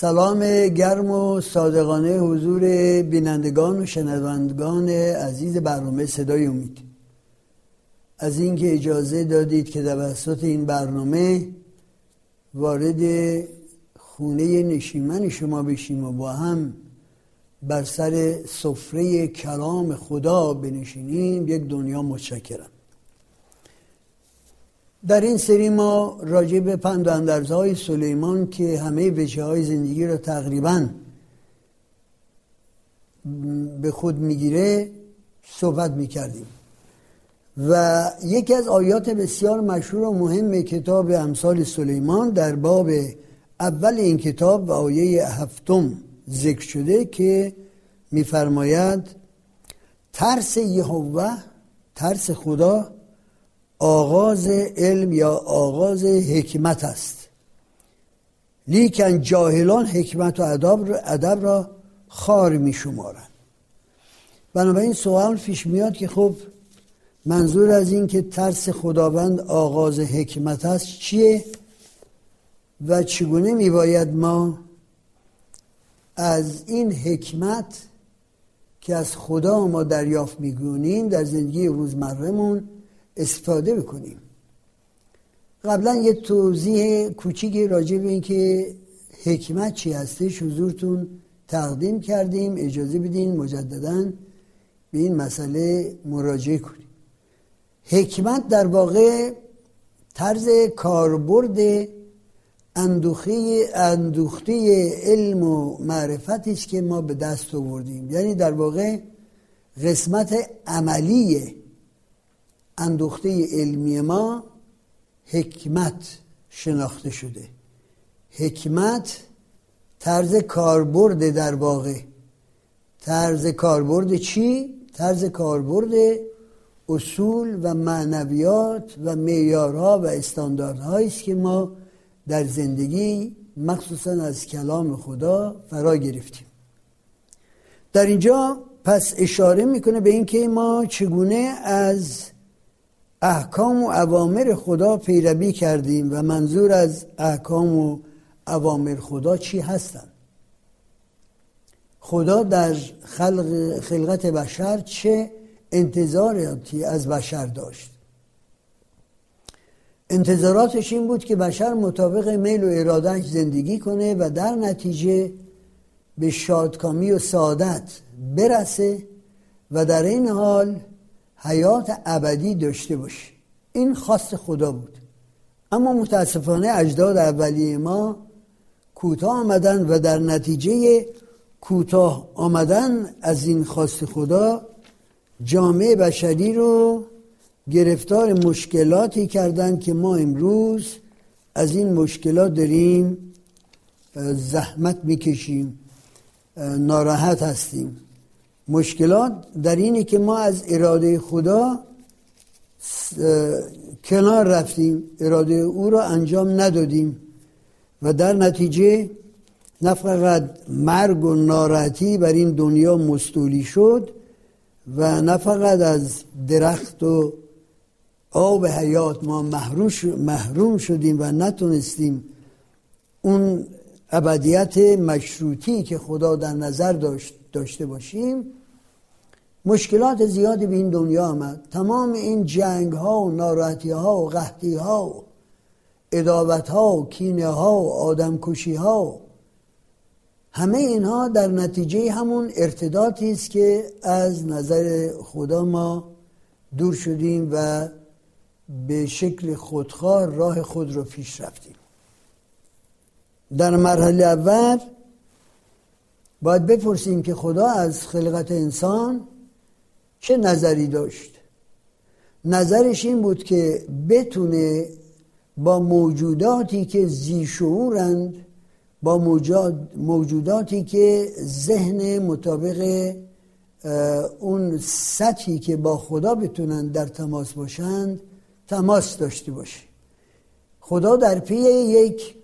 سلام گرم و صادقانه حضور بینندگان و شنوندگان عزیز برنامه صدای امید. از اینکه اجازه دادید که توسط این برنامه وارد خونه نشیمن شما بشیم و با هم بر سر سفره کلام خدا بنشینیم یک دنیا متشکرم. در این سری ما راجع به پند و اندرزهای سلیمان که همه وجه های زندگی را تقریبا به خود می‌گیره صحبت می‌کردیم. و یکی از آیات بسیار مشهور و مهم کتاب امثال سلیمان در باب اول این کتاب و آیه هفتم ذکر شده که میفرماید ترس یهوه ترس خدا آغاز علم یا آغاز حکمت است. لیکن جاهلان حکمت و ادب را خار می شمارن بنابراین سوال پیش میاد که خب منظور از این که ترس خداوند آغاز حکمت است چیه و چگونه می باید ما از این حکمت که از خدا ما دریافت میگونیم در زندگی روزمرهمون استفاده بکنیم قبلا یه توضیح کوچیکی راجع به اینکه حکمت چی هستش حضورتون تقدیم کردیم اجازه بدین مجددا به این مسئله مراجعه کنیم. حکمت در واقع طرز کاربرد اندوخه اندوخته علم و معرفتی است که ما به دست آوردیم. یعنی در واقع قسمت عملی اندوخته علمی ما حکمت شناخته شده. حکمت طرز کاربرد در واقع. طرز کاربرد چی؟ طرز کاربرد اصول و معنویات و معیارها و استانداردهایی است که ما در زندگی مخصوصا از کلام خدا فرا گرفتیم. در اینجا پس اشاره می‌کنه به اینکه ما چگونه از احکام و اوامر خدا پیروی کردیم و منظور از احکام و اوامر خدا چی هستن؟ خدا در خلق خلقت بشر چه انتظاراتی از بشر داشت؟ انتظاراتش این بود که بشر مطابق میل و ارادهش زندگی کنه و در نتیجه به شادکامی و سعادت برسه و در این حال حیات ابدی داشته باشه این خواست خدا بود. اما متاسفانه اجداد اولیه ما کوتاه آمدن و در نتیجه کوتاه آمدن از این خواست خدا جامعه بشری رو گرفتار مشکلاتی کردن که ما امروز از این مشکلات داریم زحمت می‌کشیم ناراحت هستیم. مشکلات در اینه که ما از اراده خدا کنار رفتیم. اراده او را انجام ندادیم. و در نتیجه نه فقط مرگ و ناراحتی بر این دنیا مستولی شد و نه فقط از درخت و آب حیات ما محروم شدیم و نتونستیم اون ابدیت مشروطی که خدا در نظر داشت داشته باشیم. مشکلات زیادی به این دنیا آمد. تمام این جنگ ها و ناراحتی ها و قحطی ها و ادابت ها و کینه ها و آدم کشی ها همه اینها در نتیجه همون ارتداتی است که از نظر خدا ما دور شدیم و به شکل خودخواه راه خود رو پیش رفتیم. در مرحله اول باید بپرسیم که خدا از خلقت انسان چه نظری داشت؟ نظرش این بود که بتونه با موجوداتی که زیشعورند با موجوداتی که ذهن مطابق اون سطحی که با خدا بتونن در تماس باشند تماس داشته باشه. خدا در پی یک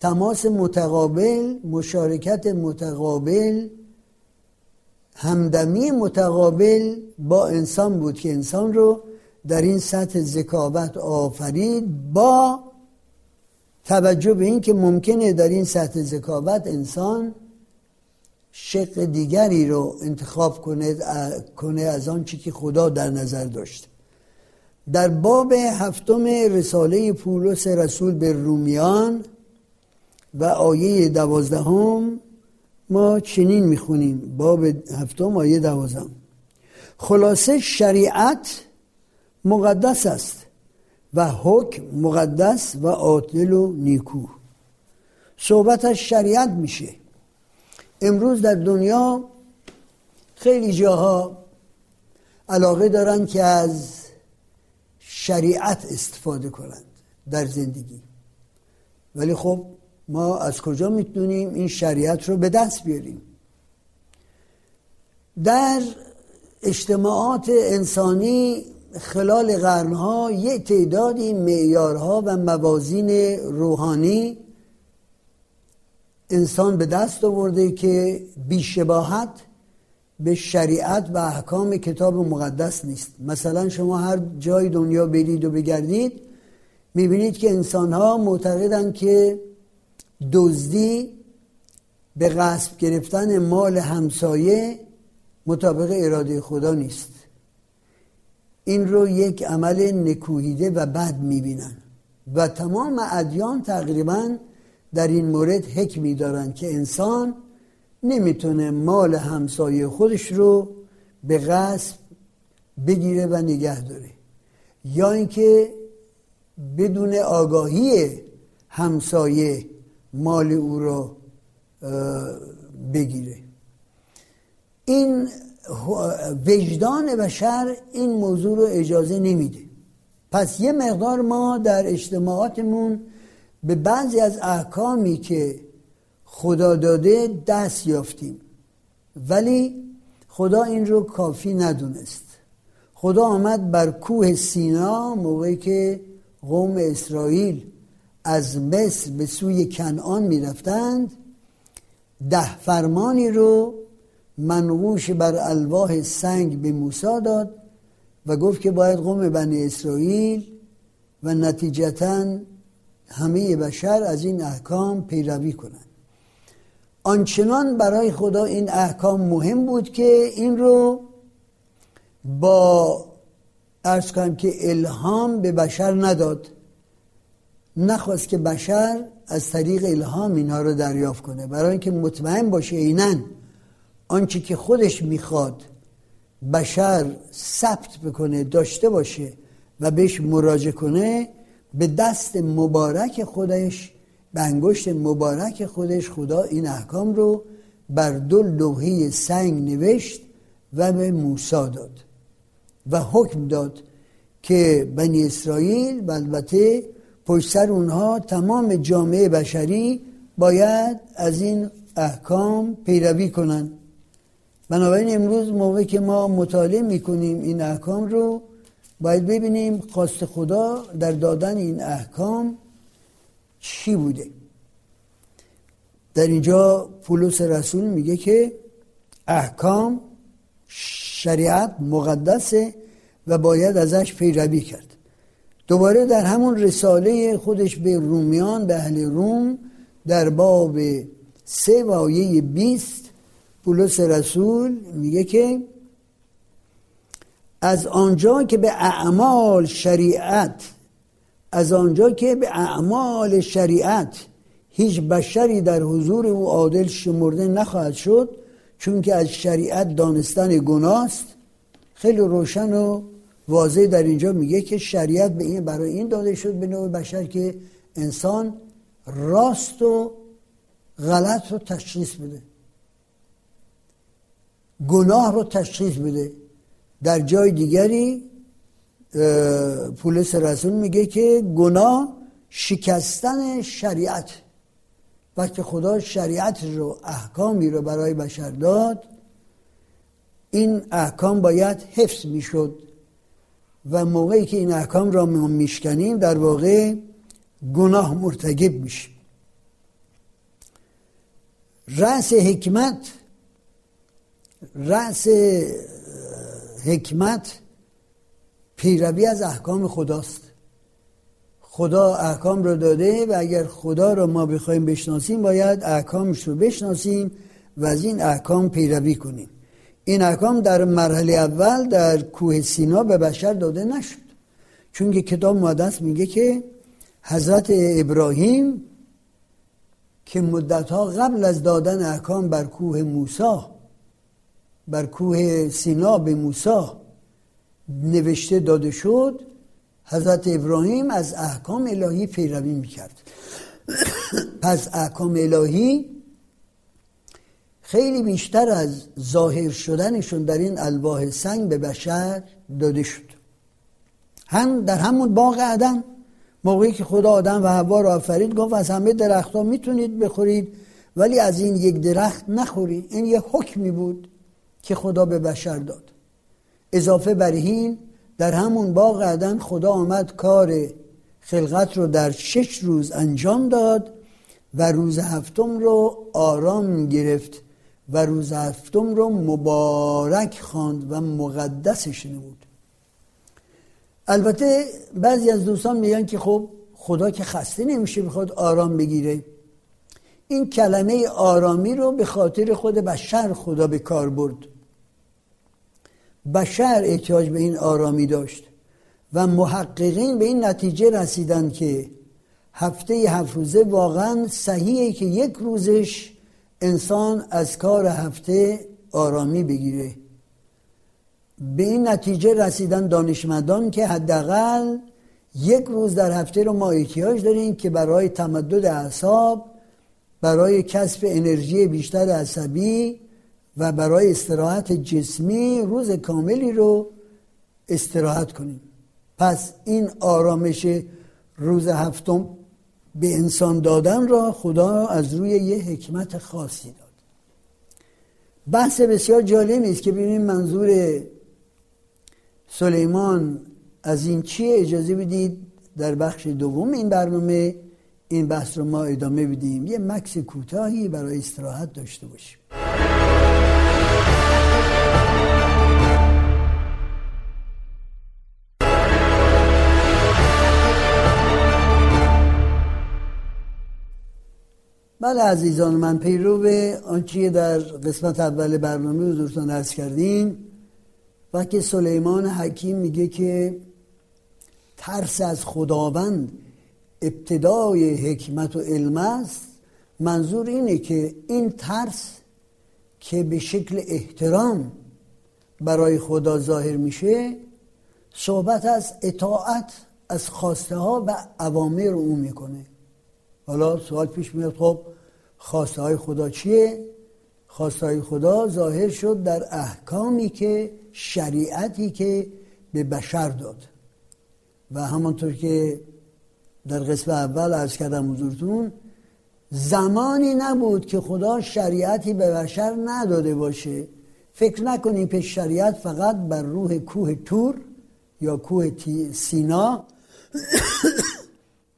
تماس متقابل مشارکت متقابل همدمی متقابل با انسان بود که انسان رو در این سطح ذکاوت آفرید با توجه به این که ممکنه در این سطح ذکاوت انسان شق دیگری رو انتخاب کنه, کنه از چی که خدا در نظر داشته. در باب هفتم رساله پولس رسول به رومیان و آیه دوازدهم ما چنین می‌خونیم. باب هفتم آیه دوازدهم خلاصه شریعت مقدس است و حکم مقدس و عادل و نیکو. صحبتش شریعت میشه. امروز در دنیا خیلی جاها علاقه دارن که از شریعت استفاده کنند در زندگی. ولی خب ما از کجا می‌تونیم این شریعت رو به دست بیاریم؟ در اجتماعات انسانی خلال قرنها یک تعدادی معیارها و موازین روحانی انسان به دست آورده که بیشباهت به شریعت و احکام کتاب مقدس نیست. مثلا شما هر جای دنیا برید و بگردید می‌بینید که انسان ها معتقدند که دزدی به غصب گرفتن مال همسایه مطابق اراده خدا نیست. این رو یک عمل نکوهیده و بد می‌بینن. و تمام ادیان تقریبا در این مورد حکمی دارن که انسان نمی‌تونه مال همسایه خودش رو به غصب بگیره و نگه داره. یا اینکه بدون آگاهی همسایه مال او را بگیره. این وجدان بشر این موضوع رو اجازه نمیده. پس یه مقدار ما در اجتماعاتمون به بعضی از احکامی که خدا داده دست یافتیم. ولی خدا این رو کافی ندونست. خدا آمد بر کوه سینا موقعی که قوم اسرائیل از مصر به سوی کنعان می‌رفتند. ده فرمانی رو منقوش بر الواح سنگ به موسی داد و گفت که باید قوم بنی اسرائیل و نتیجتا همه بشر از این احکام پیروی کنند. آنچنان برای خدا این احکام مهم بود که این رو با ارز کنم که الهام به بشر نداد. نخواست که بشر از طریق الهام اینها رو دریافت کنه. برای اینکه مطمئن باشه اینن آنچه که خودش می‌خواد بشر ثبت بکنه داشته باشه و بهش مراجعه کنه به دست مبارک خودش به انگشت مبارک خودش خدا این احکام رو بر دو لوحه سنگ نوشت و به موسی داد و حکم داد که بنی اسرائیل و البته پشت سر اونها تمام جامعه بشری باید از این احکام پیروی کنند. بنابراین امروز موقعی که ما مطالعه می‌کنیم این احکام رو باید ببینیم خواست خدا در دادن این احکام چی بوده. در اینجا پولس رسول میگه که احکام شریعت مقدسه و باید ازش پیروی کرد. دوباره در همون رساله خودش به رومیان به اهل روم در باب سه و آیه بیست پولس رسول میگه که از آنجا که به اعمال شریعت از آنجا که به اعمال شریعت هیچ بشری در حضور او عادل شمرده نخواهد شد چون که از شریعت دانستن گناست خیلی روشن و واضح در اینجا میگه که شریعت به این برای این داده شد به نوع بشر که انسان راست و غلط رو تشخیص بده. گناه رو تشخیص بده. در جای دیگری پولس رسول میگه که گناه شکستن شریعت. وقتی خدا شریعت رو احکامی رو برای بشر داد این احکام باید حفظ می‌شد. و موقعی که این احکام را میشکنیم در واقع گناه مرتکب میشیم. رأس حکمت رأس حکمت پیروی از احکام خداست. خدا احکام رو داده و اگر خدا رو ما بخوایم بشناسیم باید احکامش رو بشناسیم و از این احکام پیروی کنیم. این احکام در مرحله اول در کوه سینا به بشر داده نشد. چون که کتاب مقدس میگه که حضرت ابراهیم که مدتها قبل از دادن احکام بر کوه موسا بر کوه سینا به موسا نوشته داده شد حضرت ابراهیم از احکام الهی پیروی می‌کرد. پس احکام الهی خیلی بیشتر از ظاهر شدنشون در این الواح سنگ به بشر داده شد. هم در همون باغ عدن موقعی که خدا آدم و هوا را آفرید گفت از همه درختها می‌تونید بخورید ولی از این یک درخت نخورید. این یه حکمی بود که خدا به بشر داد. اضافه بر این در همون باغ عدن خدا آمد کار خلقت رو در شش روز انجام داد و روز هفتم رو آرام گرفت. و روز هفتم رو مبارک خواند و مقدسش نمود البته بعضی از دوستان میگن که خب خدا که خسته نمیشه بخواد آرام بگیره. این کلمه آرامی رو به خاطر خود بشر خدا به کار برد. بشر احتیاج به این آرامی داشت و محققین به این نتیجه رسیدن که هفته هفت روزه واقعا صحیحه که یک روزش انسان از کار هفته آرامی بگیره. به این نتیجه رسیدن دانشمندان که حداقل یک روز در هفته رو ما احتیاج داریم که برای تمدد اعصاب برای کسب انرژی بیشتر عصبی و برای استراحت جسمی روز کاملی رو استراحت کنیم. پس این آرامش روز هفتم به انسان دادن را خدا از روی یه حکمت خاصی داد. بحث بسیار جالبی است که ببینیم منظور سلیمان از این چیه؟ اجازه بدید در بخش دوم این برنامه این بحث رو ما ادامه بدیم. یه مکس کوتاهی برای استراحت داشته باشیم. بله عزیزان من پیرو به آنچه در قسمت اول برنامه حضورتان ارز کردیم. وقتی سلیمان حکیم میگه که ترس از خداوند ابتدای حکمت و علم است. منظور اینه که این ترس که به شکل احترام برای خدا ظاهر میشه صحبت از اطاعت از خواسته ها و عوامر او می‌کنه. حالا سوال پیش میاد خب خواسته های خدا چیه؟ خواسته های خدا ظاهر شد در احکامی که شریعتی که به بشر داد و همانطور که در قسم اول از کردم حضورتون زمانی نبود که خدا شریعتی به بشر نداده باشه فکر نکنید که شریعت فقط بر روح کوه تور یا کوه سینا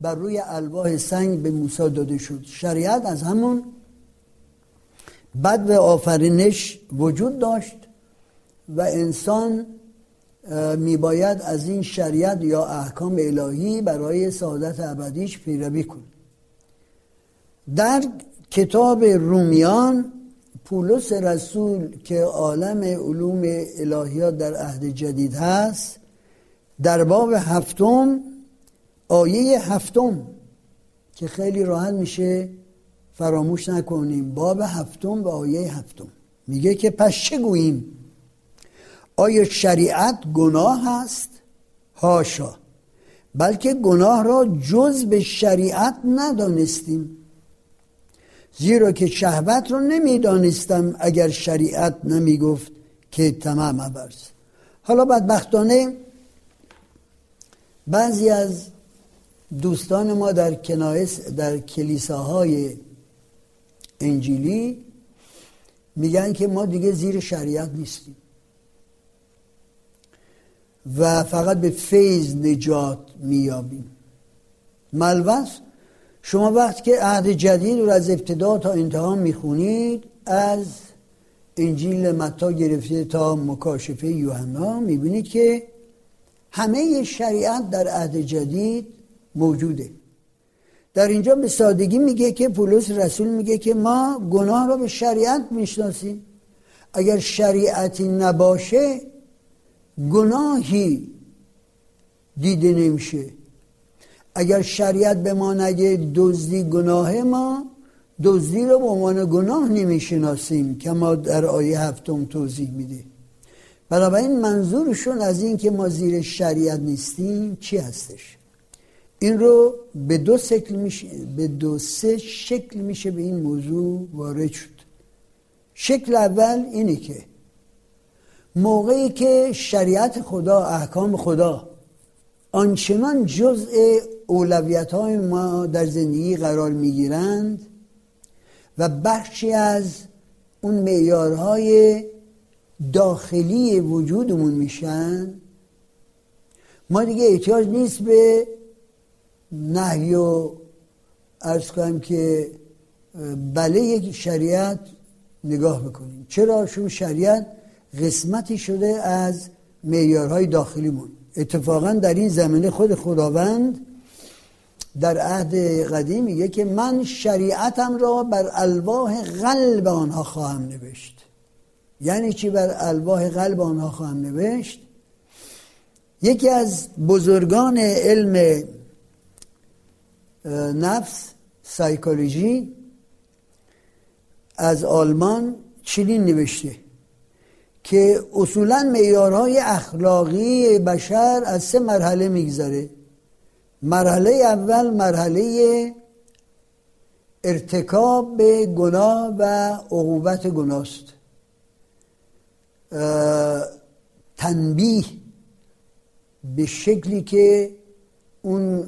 بر روی الواح سنگ به موسی داده شد. شریعت از همون بد و آفرینش وجود داشت و انسان میباید از این شریعت یا احکام الهی برای سعادت ابدیش پیروی کند در کتاب رومیان پولس رسول که عالم علوم الهیات در عهد جدید هست در باب هفتم آیه هفتم که خیلی راحت میشه فراموش نکنیم. باب هفتم و آیه هفتم. میگه که پس چه گوییم؟ آیا شریعت گناه است؟ هاشا. بلکه گناه را جز به شریعت ندانستیم. زیرا که شهوت را نمی‌دانستم اگر شریعت نمی‌گفت که تمام عبرز حالا بدبختانه بعضی از دوستان ما در کنایس در کلیساهای انجیلی میگن که ما دیگه زیر شریعت نیستیم. و فقط به فیض نجات میابیم ملوث شما وقتی که عهد جدید رو از ابتدا تا انتها می‌خونید از انجیل متا گرفته تا مکاشفه یوحنا می‌بینید که همه شریعت در عهد جدید موجوده. در اینجا به سادگی میگه که پولس رسول میگه که ما گناه را به شریعت می‌شناسیم. اگر شریعتی نباشه گناهی دیده نمیشه. اگر شریعت به ما نگه دزدی گناه ما دزدی رو به عنوان گناه نمی‌شناسیم که ما در آیه هفتم توضیح میده. بنابراین منظورشون از این که ما زیر شریعت نیستیم چی هستش؟ این رو به دو شکل میشه به دو سه شکل میشه به این موضوع وارد شد. شکل اول اینه که موقعی که شریعت خدا احکام خدا آنچنان جزء اولویت های ما در زندگی قرار می‌گیرند و بخشی از اون معیارهای داخلی وجودمون میشن ما دیگه احتیاج نیست به نهی و ارز کنم که بله یک شریعت نگاه بکنیم. چرا؟ چون شریعت قسمتی شده از معیارهای داخلیمون. اتفاقا در این زمینه خود خداوند در عهد قدیم میگه که من شریعتم را بر الواح قلب آنها خواهم نوشت. یعنی چی بر الواح قلب آنها خواهم نوشت؟ یکی از بزرگان علم نفس سایکولوژی از آلمان چنین نوشته که اصولا معیارهای اخلاقی بشر از سه مرحله میگذره. مرحله اول مرحله ارتکاب به گناه و عقوبت گناه است تنبیه به شکلی که اون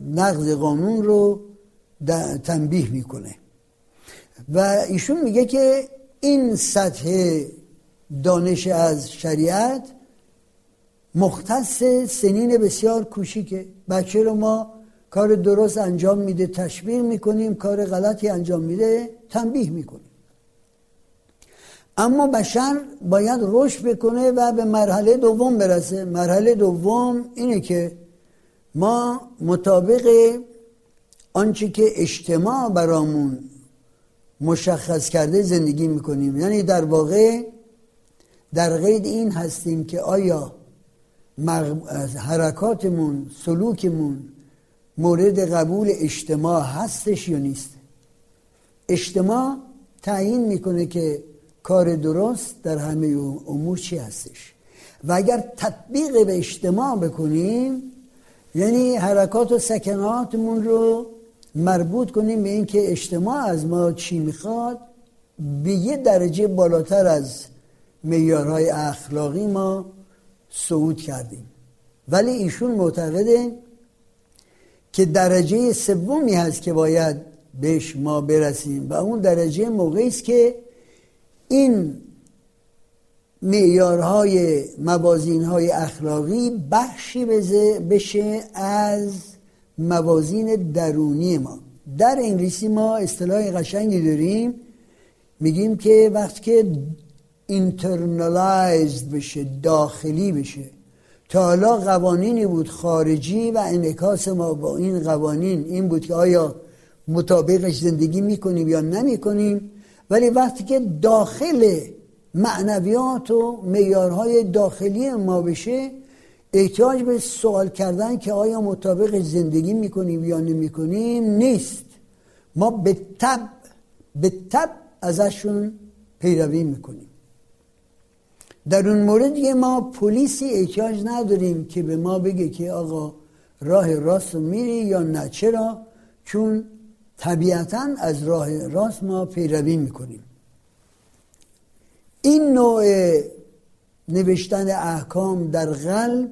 نقض قانون رو تنبیه می‌کنه. و ایشون میگه که این سطح دانش از شریعت مختص سنین بسیار کوچیکه. بچه رو ما کار درست انجام میده تشویق می‌کنیم کار غلطی انجام میده تنبیه می‌کنیم. اما بشر باید رشد بکنه و به مرحله دوم برسه. مرحله دوم اینه که ما مطابق آنچه که اجتماع برامون مشخص کرده زندگی می‌کنیم. یعنی در واقع در قید این هستیم که آیا حرکاتمون سلوکمون مورد قبول اجتماع هستش یا نیست؟ اجتماع تعیین می‌کنه که کار درست در همه امور چی هستش. و اگر تطبیق به اجتماع بکنیم یعنی حرکات و سکناتمون رو مربوط کنیم به اینکه اجتماع از ما چی می‌خواد به یه درجه بالاتر از میارهای اخلاقی ما صعود کردیم. ولی ایشون معتقده که درجه سومی هست که باید بهش ما برسیم و اون درجه موقعی است که این معیارهای موازینهای اخلاقی بخشی بشه از موازین درونی ما. در انگلیسی ما اصطلاح قشنگی داریم. میگیم که وقتی که اینترنالایزد بشه داخلی بشه. تا حالا قوانینی بود خارجی و انعکاس ما با این قوانین. این بود که آیا مطابقش زندگی می‌کنیم یا نمی‌کنیم. ولی وقتی که داخل معنویات و میارهای داخلی ما بشه احتیاج به سوال کردن که آیا مطابق زندگی می‌کنیم یا نمی‌کنیم نیست. ما به تب به تب ازشون پیروی می‌کنیم. در اون مورد ما پلیسی احتیاج نداریم که به ما بگه که آقا راه راست میری یا نه. چرا؟ چون طبیعتا از راه راست ما پیروی می‌کنیم. این نوع نوشتن احکام در قلب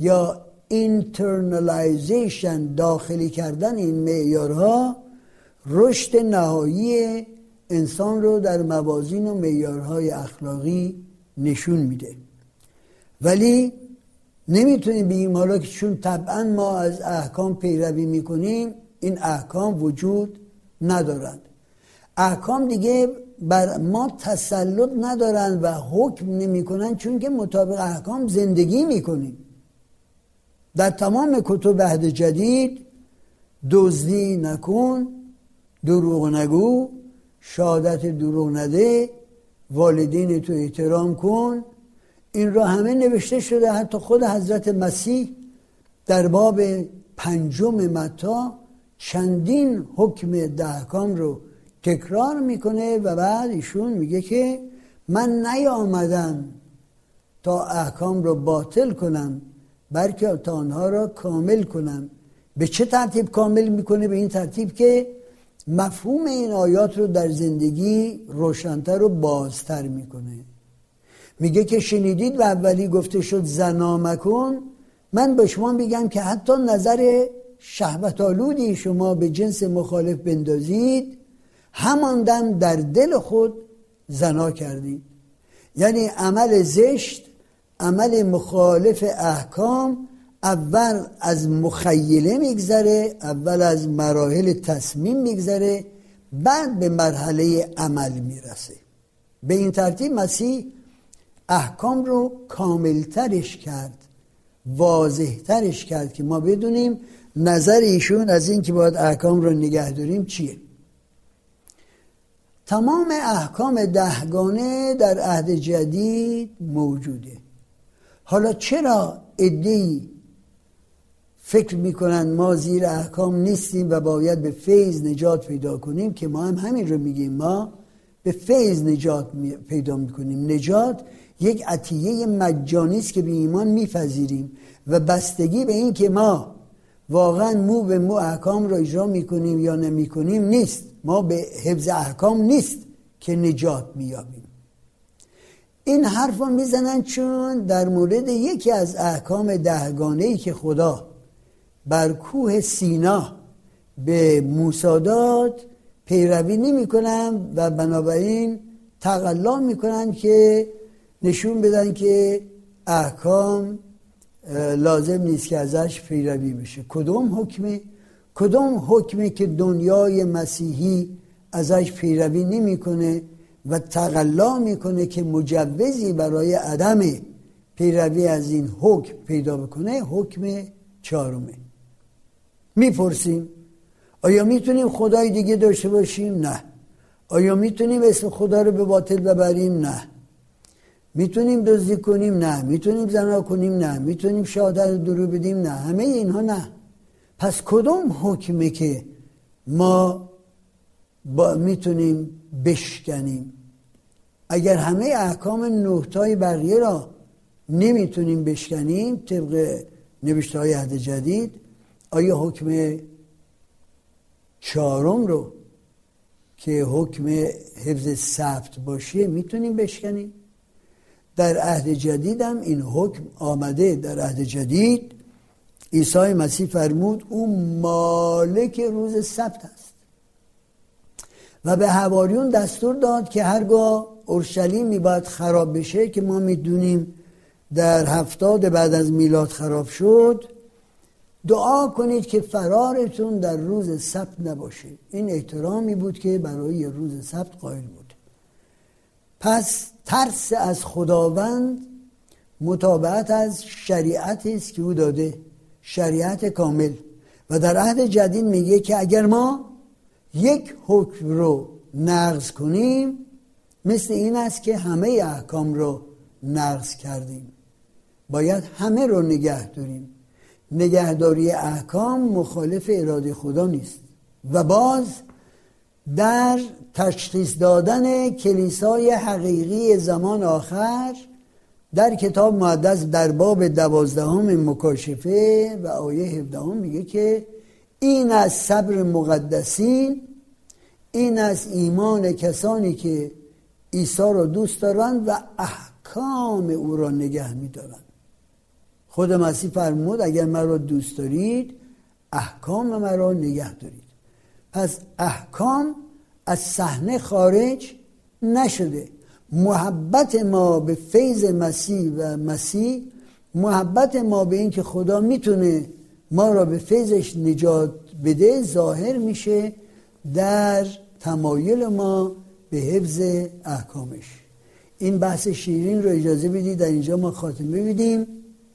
یا internalization داخلی کردن این معیارها رشد نهایی انسان رو در موازین و معیارهای اخلاقی نشون میده. ولی نمی‌تونیم بگیم حالا که چون طبعا ما از احکام پیروی می‌کنیم این احکام وجود ندارند. احکام دیگه بر ما تسلط ندارند و حکم نمی‌کنن چون که مطابق احکام زندگی می‌کنیم. در تمام کتب عهد جدید دزدی نکن دروغ نگو شهادت دروغ نده والدین تو احترام کن. این را همه نوشته شده حتی خود حضرت مسیح در باب پنجم متا چندین حکم دهکام رو تکرار می‌کنه و بعد ایشون میگه که من نیامدم تا احکام رو باطل کنم بلکه تا آنها را کامل کنم. به چه ترتیب کامل می‌کنه؟ به این ترتیب که مفهوم این آیات رو در زندگی روشنتر و بازتر می‌کنه. میگه که شنیدید و اولی گفته شد زنا مکن من به شما میگم که حتی نظر شهوت آلودی شما به جنس مخالف بندازید. همان دم در دل خود زنا کردید یعنی عمل زشت عمل مخالف احکام اول از مخیله میگذره اول از مراحل تصمیم میگذره بعد به مرحله عمل می‌رسه. به این ترتیب مسیح احکام رو کاملترش کرد واضحترش کرد که ما بدونیم نظر ایشون از این که باید احکام رو نگه داریم چیه. تمام احکام دهگانه در عهد جدید موجوده. حالا چرا ادهی فکر می‌کنن ما زیر احکام نیستیم و باید به فیض نجات پیدا کنیم که ما هم همین رو میگیم؟ ما به فیض نجات پیدا می‌کنیم. نجات یک عطیه مجانی است که به ایمان میپذیریم و بستگی به این که ما واقعا مو به مو احکام را اجرا می‌کنیم یا نمی‌کنیم نیست. ما به حفظ احکام نیست که نجات مییابیم این حرف رو می‌زنن چون در مورد یکی از احکام دهگانه ای که خدا بر کوه سینا به موسی داد پیروی نمی‌کنن و بنابراین تقلا می‌کنن که نشون بدن که احکام لازم نیست که ازش پیروی بشه. کدوم حکمه کدوم حکمی که دنیای مسیحی ازش پیروی نمی‌کنه و تقلا می‌کنه که مجوزی برای عدم پیروی از این حکم پیدا بکنه؟ حکم چهارمه. می‌پرسیم آیا می‌تونیم خدای دیگه داشته باشیم؟ نه. آیا می‌تونیم اسم خدا رو به باطل ببریم؟ نه. می‌تونیم دزدی کنیم؟ نه. می‌تونیم زنا کنیم؟ نه. می‌تونیم شهادت درو بدیم؟ نه. همه اینها نه. پس کدوم حکمه که ما با می‌تونیم بشکنیم؟ اگر همه احکام نهتای بقیه را نمی‌تونیم بشکنیم طبق نوشته های عهد جدید آیا حکم چهارم رو که حکم حفظ ثبت باشه می‌تونیم بشکنیم؟ در عهد جدید هم این حکم آمده در عهد جدید. عیسی مسیح فرمود او مالک روز سبت است. و به هواریون دستور داد که هرگاه اورشلیم میباید خراب بشه که ما می‌دونیم در هفتاد بعد از میلاد خراب شد دعا کنید که فرارتون در روز سبت نباشه. این احترامی بود که برای روز سبت قائل بود. پس ترس از خداوند مطابقت از شریعت است که او داده شریعت کامل. و در عهد جدید میگه که اگر ما یک حکم رو نقض کنیم مثل این است که همه احکام رو نقض کردیم. باید همه رو نگه داریم. نگهداری احکام مخالف اراده خدا نیست. و باز در تشخیص دادن کلیسای حقیقی زمان آخر در کتاب مقدس در باب دوازدهم مکاشفه و آیه هفدهم میگه که این از صبر مقدسین این از ایمان کسانی که عیسی را دوست دارند و احکام او را نگه میدارند. خود مسیح فرمود اگر مرا دوست دارید احکام مرا نگه دارید. پس احکام از صحنه خارج نشده. محبت ما به فیض مسیح و مسیح محبت ما به این که خدا می‌تونه ما را به فیضش نجات بده ظاهر میشه در تمایل ما به حفظ احکامش. این بحث شیرین رو اجازه بدید در اینجا ما خاتمه بدیم.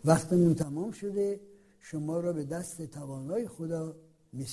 وقتمون تمام شده. شما را به دست توانای خدا می